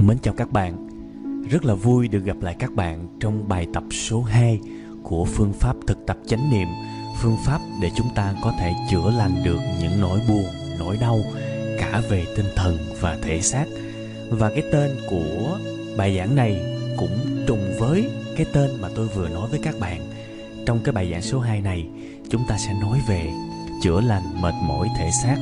Mến chào các bạn. Rất là vui được gặp lại các bạn trong bài tập số 2 của phương pháp thực tập chánh niệm Phương pháp để chúng ta có thể chữa lành được những nỗi buồn, nỗi đau cả về tinh thần và thể xác. Và cái tên của bài giảng này cũng trùng với cái tên mà tôi vừa nói với các bạn. Trong cái bài giảng số 2 này chúng ta sẽ nói về chữa lành mệt mỏi thể xác.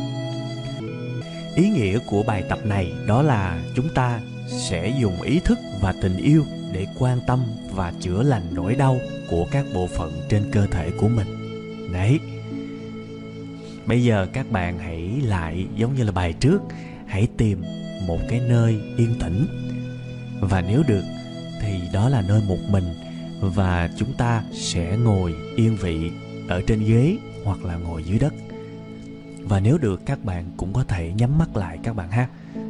Ý nghĩa của bài tập này đó là chúng ta sẽ dùng ý thức và tình yêu để quan tâm và chữa lành nỗi đau của các bộ phận trên cơ thể của mình. Đấy. Bây giờ các bạn hãy lại, giống như là bài trước, hãy tìm một cái nơi yên tĩnh. Và nếu được, thì đó là nơi một mình và chúng ta sẽ ngồi yên vị ở trên ghế hoặc là ngồi dưới đất. Và nếu được, các bạn cũng có thể nhắm mắt lại các bạn ha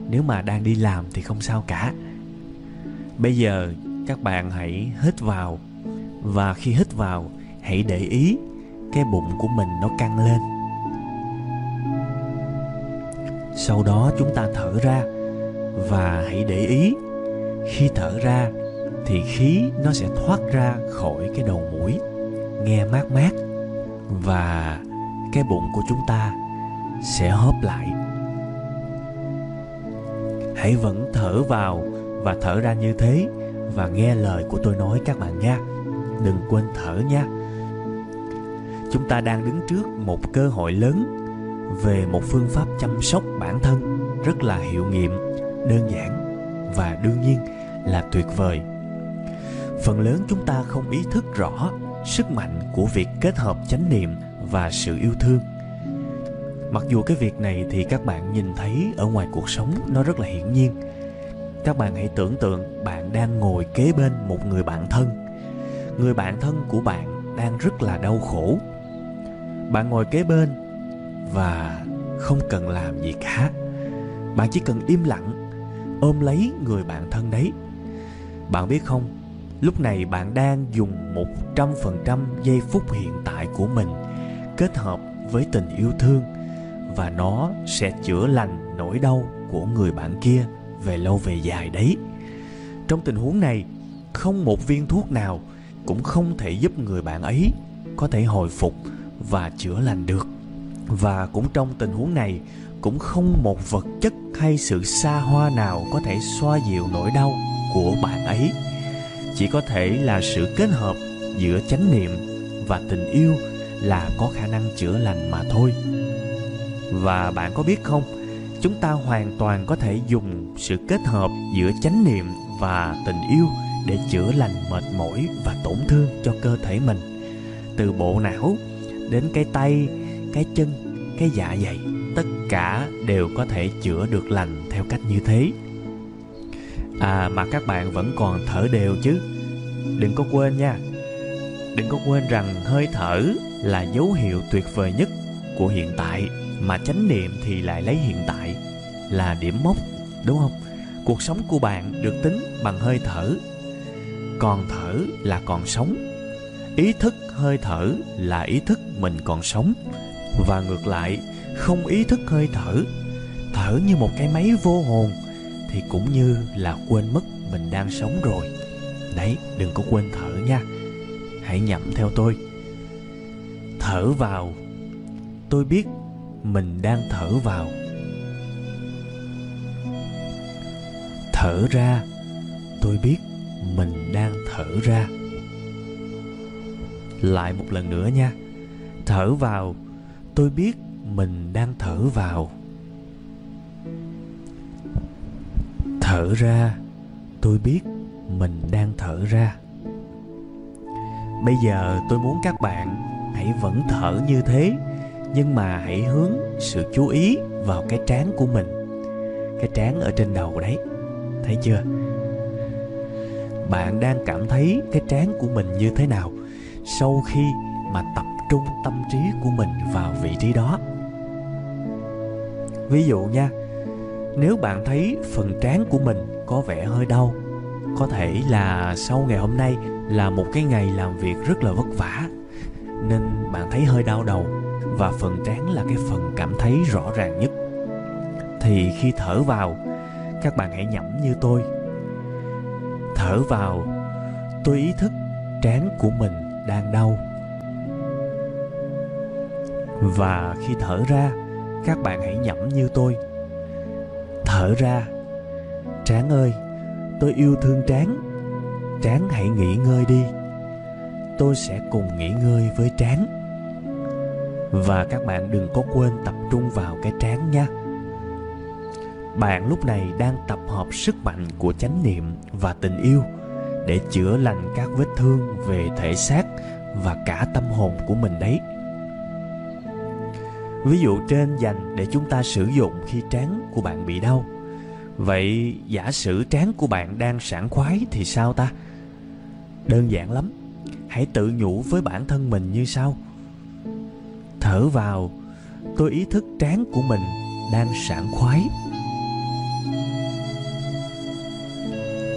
nếu mà đang đi làm thì không sao cả. Bây giờ các bạn hãy hít vào, và khi hít vào, hãy để ý cái bụng của mình nó căng lên. Sau đó chúng ta thở ra, và hãy để ý khi thở ra thì khí nó sẽ thoát ra khỏi cái đầu mũi, nghe mát mát, và cái bụng của chúng ta sẽ hóp lại hãy vẫn thở vào và thở ra như thế và nghe lời của tôi nói các bạn nha. Đừng quên thở nha. Chúng ta đang đứng trước một cơ hội lớn về một phương pháp chăm sóc bản thân rất là hiệu nghiệm, đơn giản và đương nhiên là tuyệt vời. Phần lớn chúng ta không ý thức rõ sức mạnh của việc kết hợp chánh niệm và sự yêu thương mặc dù cái việc này thì các bạn nhìn thấy ở ngoài cuộc sống nó rất là hiển nhiên. Các bạn hãy tưởng tượng bạn đang ngồi kế bên một người bạn thân. Người bạn thân của bạn đang rất là đau khổ. Bạn ngồi kế bên và không cần làm gì cả. Bạn chỉ cần im lặng, ôm lấy người bạn thân đấy. Bạn biết không, lúc này bạn đang dùng một trăm phần trăm giây phút hiện tại của mình kết hợp với tình yêu thương và nó sẽ chữa lành nỗi đau của người bạn kia về lâu về dài đấy. Trong tình huống này, không một viên thuốc nào cũng không thể giúp người bạn ấy có thể hồi phục và chữa lành được. Và cũng trong tình huống này, cũng không một vật chất hay sự xa hoa nào có thể xoa dịu nỗi đau của bạn ấy. Chỉ có thể là sự kết hợp giữa chánh niệm và tình yêu là có khả năng chữa lành mà thôi và bạn có biết không, chúng ta hoàn toàn có thể dùng sự kết hợp giữa chánh niệm và tình yêu để chữa lành mệt mỏi và tổn thương cho cơ thể mình. Từ bộ não đến cái tay, cái chân, cái dạ dày, tất cả đều có thể chữa được lành theo cách như thế. À mà các bạn vẫn còn thở đều chứ? Đừng có quên nha. Đừng có quên rằng hơi thở là dấu hiệu tuyệt vời nhất của hiện tại mà chánh niệm thì lại lấy hiện tại, là điểm mốc, đúng không? Cuộc sống của bạn được tính bằng hơi thở. Còn thở là còn sống. Ý thức hơi thở là ý thức mình còn sống. Và ngược lại, không ý thức hơi thở thở như một cái máy vô hồn, thì cũng như là quên mất mình đang sống rồi. Đấy, đừng có quên thở nha. Hãy nhậm theo tôi. Thở vào. Tôi biết mình đang thở vào. Thở ra, tôi biết mình đang thở ra. Lại một lần nữa nha. Thở vào, tôi biết mình đang thở vào. Thở ra, tôi biết mình đang thở ra. Bây giờ tôi muốn các bạn hãy vẫn thở như thế nhưng mà hãy hướng sự chú ý vào cái trán của mình. Cái trán ở trên đầu đấy, thấy chưa? Bạn đang cảm thấy cái trán của mình như thế nào sau khi mà tập trung tâm trí của mình vào vị trí đó? Ví dụ nha, nếu bạn thấy phần trán của mình có vẻ hơi đau, có thể là sau ngày hôm nay là một cái ngày làm việc rất là vất vả, nên bạn thấy hơi đau đầu và phần trán là cái phần cảm thấy rõ ràng nhất. Thì khi thở vào, các bạn hãy nhẩm như tôi. Thở vào, tôi ý thức trán của mình đang đau. Và khi thở ra, các bạn hãy nhẩm như tôi. Thở ra trán ơi, tôi yêu thương trán. Trán hãy nghỉ ngơi đi. Tôi sẽ cùng nghỉ ngơi với trán và các bạn đừng có quên tập trung vào cái trán nha. Bạn lúc này đang tập hợp sức mạnh của chánh niệm và tình yêu để chữa lành các vết thương về thể xác và cả tâm hồn của mình đấy. Ví dụ trên dành để chúng ta sử dụng khi trán của bạn bị đau. Vậy giả sử trán của bạn đang sảng khoái thì sao ta? Đơn giản lắm. Hãy tự nhủ với bản thân mình như sau thở vào, tôi ý thức trán của mình đang sảng khoái.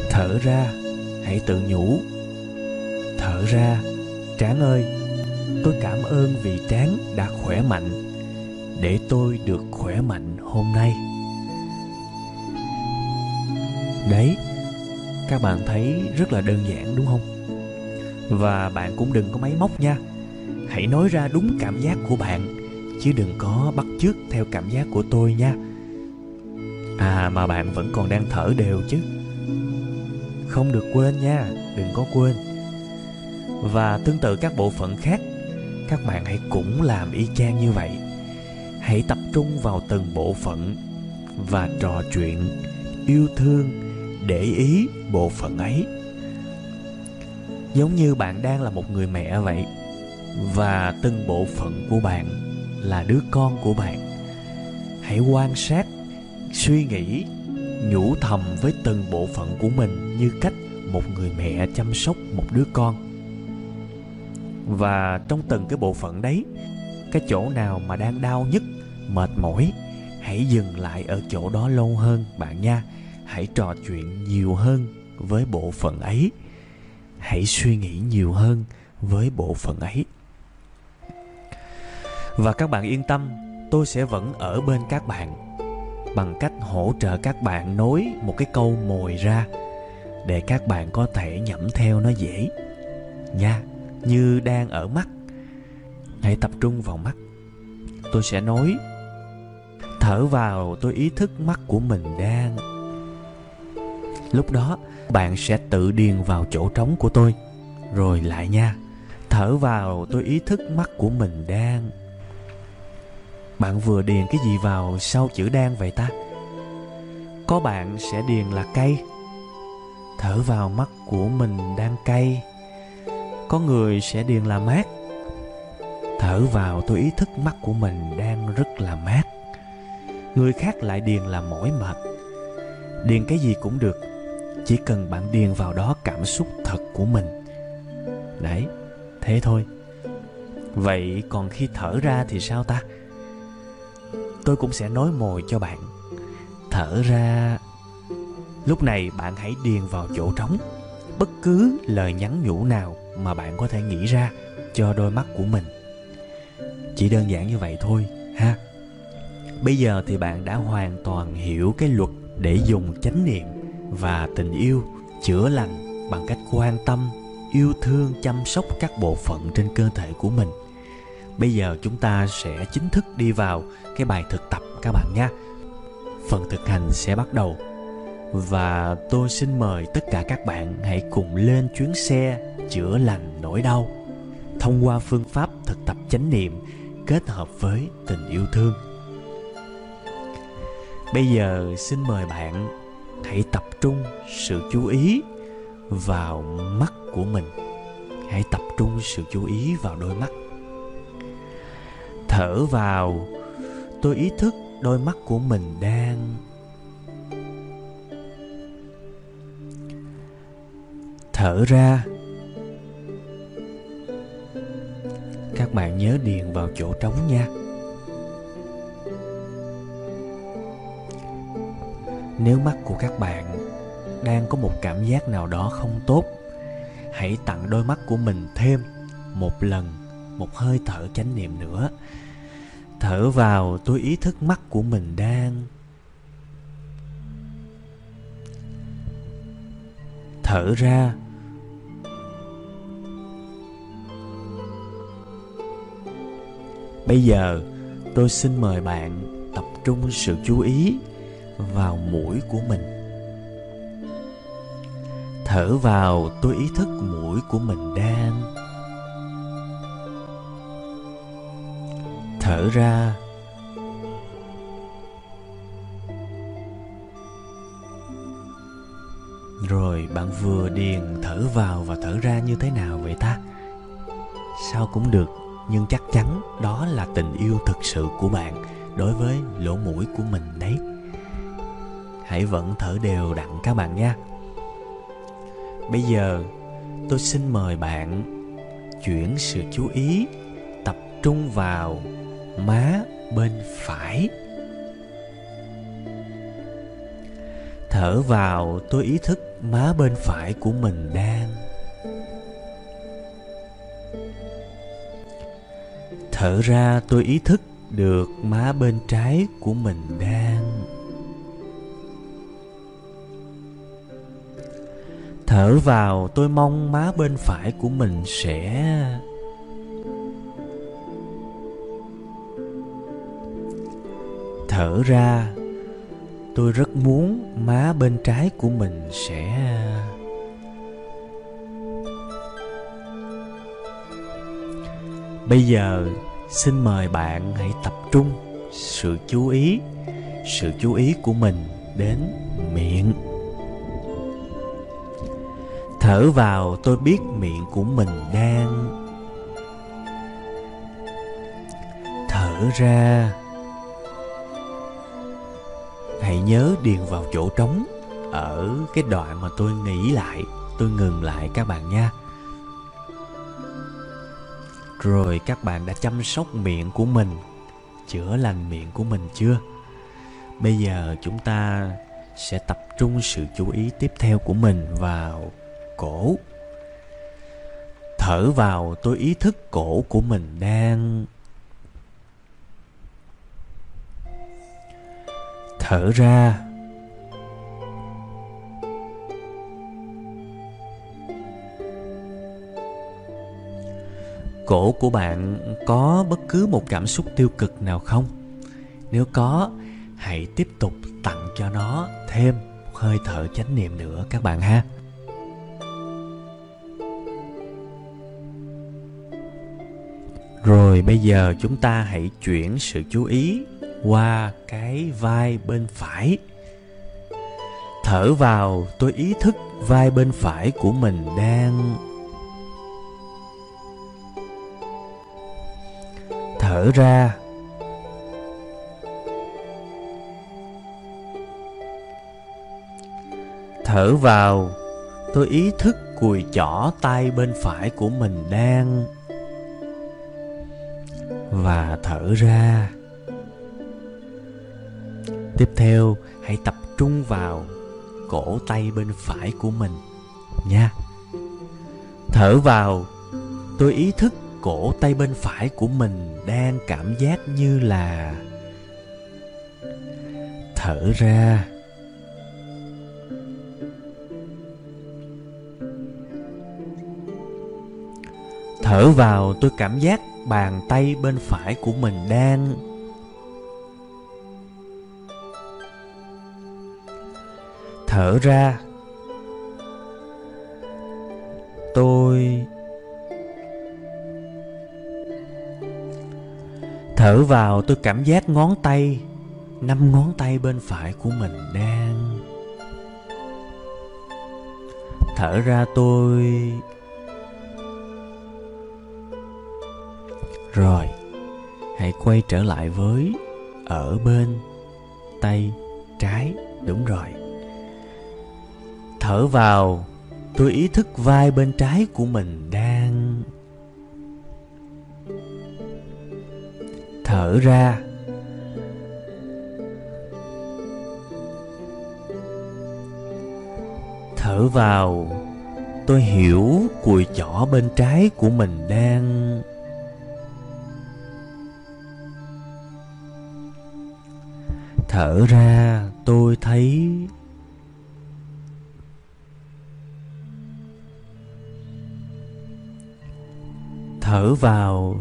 Thở ra, hãy tự nhủ. Thở ra trán ơi, tôi cảm ơn vì trán đã khỏe mạnh, để tôi được khỏe mạnh hôm nay. Đấy, các bạn thấy rất là đơn giản, đúng không? Và bạn cũng đừng có máy móc nha hãy nói ra đúng cảm giác của bạn, chứ đừng có bắt chước theo cảm giác của tôi nha. À mà bạn vẫn còn đang thở đều chứ. Không được quên nha, đừng có quên. Và tương tự các bộ phận khác, các bạn hãy cũng làm y chang như vậy. Hãy tập trung vào từng bộ phận và trò chuyện, yêu thương, để ý bộ phận ấy. Giống như bạn đang là một người mẹ vậy và từng bộ phận của bạn là đứa con của bạn. Hãy quan sát, suy nghĩ, nhủ thầm với từng bộ phận của mình như cách một người mẹ chăm sóc một đứa con. Và trong từng cái bộ phận đấy, cái chỗ nào mà đang đau nhất, mệt mỏi, hãy dừng lại ở chỗ đó lâu hơn bạn nha. Hãy trò chuyện nhiều hơn với bộ phận ấy. Hãy suy nghĩ nhiều hơn với bộ phận ấy và các bạn yên tâm, tôi sẽ vẫn ở bên các bạn. Bằng cách hỗ trợ các bạn nối một cái câu mồi ra, để các bạn có thể nhẩm theo nó dễ. Nha, như đang ở mắt, hãy tập trung vào mắt. Tôi sẽ nói, thở vào, tôi ý thức mắt của mình đang. Lúc đó, bạn sẽ tự điền vào chỗ trống của tôi. Rồi lại nha, thở vào, tôi ý thức mắt của mình đang bạn vừa điền cái gì vào sau chữ đang vậy ta? Có bạn sẽ điền là cay thở vào mắt của mình đang cay. Có người sẽ điền là mát. Thở vào tôi ý thức mắt của mình đang rất là mát. Người khác lại điền là mỏi mệt. Điền cái gì cũng được, chỉ cần bạn điền vào đó cảm xúc thật của mình. Đấy, thế thôi. Vậy còn khi thở ra thì sao ta? Tôi cũng sẽ nói mồi cho bạn. Thở ra. Lúc này bạn hãy điền vào chỗ trống. Bất cứ lời nhắn nhủ nào mà bạn có thể nghĩ ra cho đôi mắt của mình. Chỉ đơn giản như vậy thôi, ha. Bây giờ thì bạn đã hoàn toàn hiểu cái luật để dùng chánh niệm và tình yêu chữa lành bằng cách quan tâm, yêu thương, chăm sóc các bộ phận trên cơ thể của mình bây giờ chúng ta sẽ chính thức đi vào cái bài thực tập các bạn nhé. Phần thực hành sẽ bắt đầu. Và tôi xin mời tất cả các bạn hãy cùng lên chuyến xe chữa lành nỗi đau, thông qua phương pháp thực tập chánh niệm kết hợp với tình yêu thương. Bây giờ xin mời bạn hãy tập trung sự chú ý vào mắt của mình. Hãy tập trung sự chú ý vào đôi mắt thở vào. Tôi ý thức đôi mắt của mình đang thở ra. Các bạn nhớ điền vào chỗ trống nha. Nếu mắt của các bạn đang có một cảm giác nào đó không tốt, hãy tặng đôi mắt của mình thêm một lần, một hơi thở chánh niệm nữa thở vào, tôi ý thức mắt của mình đang thở ra. Bây giờ, tôi xin mời bạn tập trung sự chú ý vào mũi của mình. Thở vào, tôi ý thức mũi của mình đang thở ra. Rồi bạn vừa điền thở vào và thở ra như thế nào vậy ta? Sao cũng được, nhưng chắc chắn đó là tình yêu thực sự của bạn đối với lỗ mũi của mình đấy. Hãy vẫn thở đều đặn các bạn nha. Bây giờ, tôi xin mời bạn chuyển sự chú ý tập trung vào má bên phải. Thở vào, tôi ý thức má bên phải của mình đang thở ra, tôi ý thức được má bên trái của mình đang thở vào, tôi mong má bên phải của mình sẽ thở ra. Tôi rất muốn má bên trái của mình sẽ bây giờ xin mời bạn hãy tập trung sự chú ý, sự chú ý của mình đến miệng. Thở vào, tôi biết miệng của mình đang thở ra hãy nhớ điền vào chỗ trống ở cái đoạn mà tôi nghĩ lại, tôi ngừng lại các bạn nha. Rồi các bạn đã chăm sóc miệng của mình, chữa lành miệng của mình chưa? Bây giờ chúng ta sẽ tập trung sự chú ý tiếp theo của mình vào cổ. Thở vào, tôi ý thức cổ của mình đang thở ra. Cổ của bạn có bất cứ một cảm xúc tiêu cực nào không? Nếu có, hãy tiếp tục tặng cho nó thêm hơi thở chánh niệm nữa các bạn ha. Rồi bây giờ chúng ta hãy chuyển sự chú ý qua cái vai bên phải. Thở vào, tôi ý thức vai bên phải của mình đang thở ra. Thở vào, tôi ý thức cùi chỏ tay bên phải của mình đang và thở ra tiếp theo, hãy tập trung vào cổ tay bên phải của mình, nha. Thở vào, tôi ý thức cổ tay bên phải của mình đang cảm giác như là thở ra. Thở vào, tôi cảm giác bàn tay bên phải của mình đang thở ra. Tôi thở vào, tôi cảm giác ngón tay, năm ngón tay bên phải của mình đang thở ra. Tôi rồi, hãy quay trở lại với ở bên tay trái. Đúng rồi thở vào, tôi ý thức vai bên trái của mình đang thở ra. Thở vào, tôi hiểu cùi chỏ bên trái của mình đang thở ra. Tôi thấy thở vào.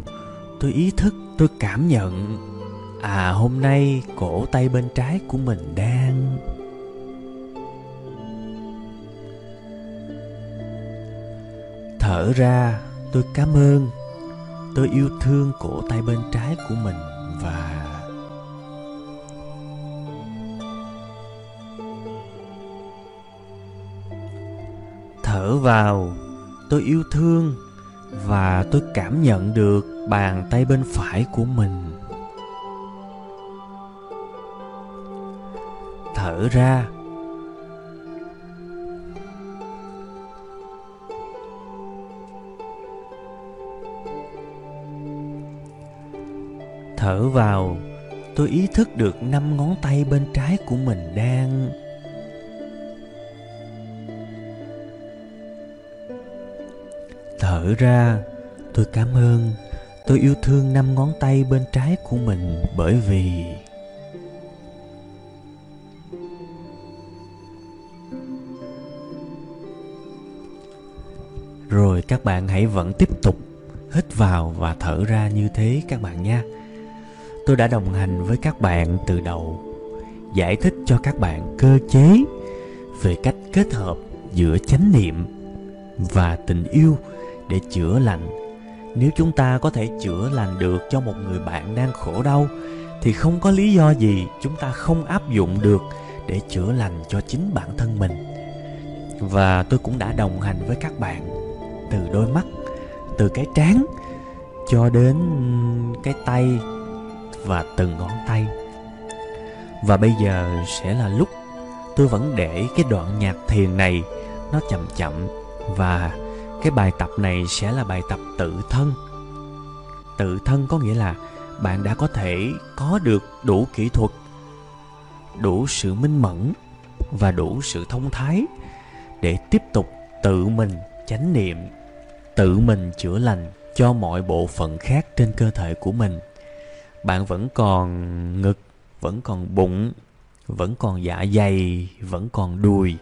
Tôi ý thức, tôi cảm nhận. À hôm nay cổ tay bên trái của mình đang. Thở ra, tôi cảm ơn. Tôi yêu thương cổ tay bên trái của mình và thở vào. Tôi yêu thương và tôi cảm nhận được bàn tay bên phải của mình. Thở ra. Thở vào, tôi ý thức được năm ngón tay bên trái của mình đang thở ra. Tôi cảm ơn. Tôi yêu thương năm ngón tay bên trái của mình bởi vì rồi các bạn hãy vẫn tiếp tục hít vào và thở ra như thế các bạn nha. Tôi đã đồng hành với các bạn từ đầu, giải thích cho các bạn cơ chế về cách kết hợp giữa chánh niệm và tình yêu để chữa lành. Nếu chúng ta có thể chữa lành được cho một người bạn đang khổ đau, thì không có lý do gì chúng ta không áp dụng được để chữa lành cho chính bản thân mình. Và tôi cũng đã đồng hành với các bạn từ đôi mắt, từ cái trán cho đến cái tay và từng ngón tay. Và bây giờ sẽ là lúc tôi vẫn để cái đoạn nhạc thiền này nó chậm chậm và cái bài tập này sẽ là bài tập tự thân. Tự thân có nghĩa là bạn đã có thể có được đủ kỹ thuật, đủ sự minh mẫn và đủ sự thông thái để tiếp tục tự mình chánh niệm, tự mình chữa lành cho mọi bộ phận khác trên cơ thể của mình. Bạn vẫn còn ngực, vẫn còn bụng, vẫn còn dạ dày, vẫn còn đùi,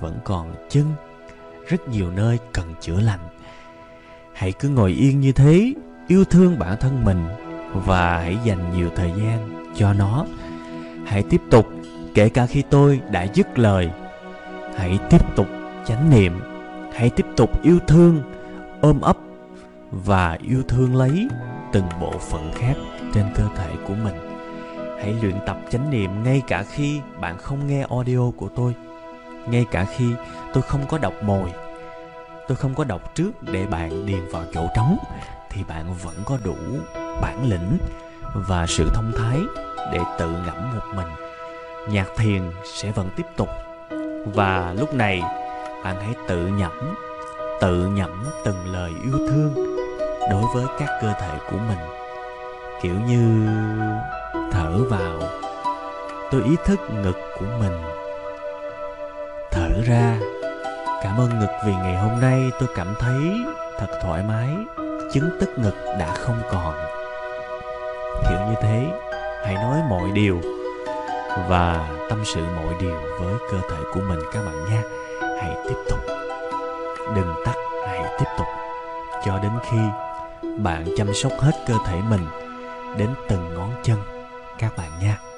vẫn còn chân rất nhiều nơi cần chữa lành. Hãy cứ ngồi yên như thế, yêu thương bản thân mình và hãy dành nhiều thời gian cho nó. Hãy tiếp tục, kể cả khi tôi đã dứt lời, hãy tiếp tục chánh niệm, hãy tiếp tục yêu thương, ôm ấp và yêu thương lấy từng bộ phận khác trên cơ thể của mình. Hãy luyện tập chánh niệm ngay cả khi bạn không nghe audio của tôi ngay cả khi tôi không có đọc mồi, tôi không có đọc trước để bạn điền vào chỗ trống, thì bạn vẫn có đủ bản lĩnh và sự thông thái để tự ngẫm một mình. Nhạc thiền sẽ vẫn tiếp tục. Và lúc này, bạn hãy tự nhẩm tự nhẩm từng lời yêu thương đối với các cơ thể của mình. Kiểu như thở vào, tôi ý thức ngực của mình ra. Cảm ơn ngực vì ngày hôm nay tôi cảm thấy thật thoải mái, chứng tức ngực đã không còn. Kiểu như thế, hãy nói mọi điều và tâm sự mọi điều với cơ thể của mình các bạn nha. Hãy tiếp tục. Đừng tắt, hãy tiếp tục. Cho đến khi bạn chăm sóc hết cơ thể mình đến từng ngón chân, các bạn nha.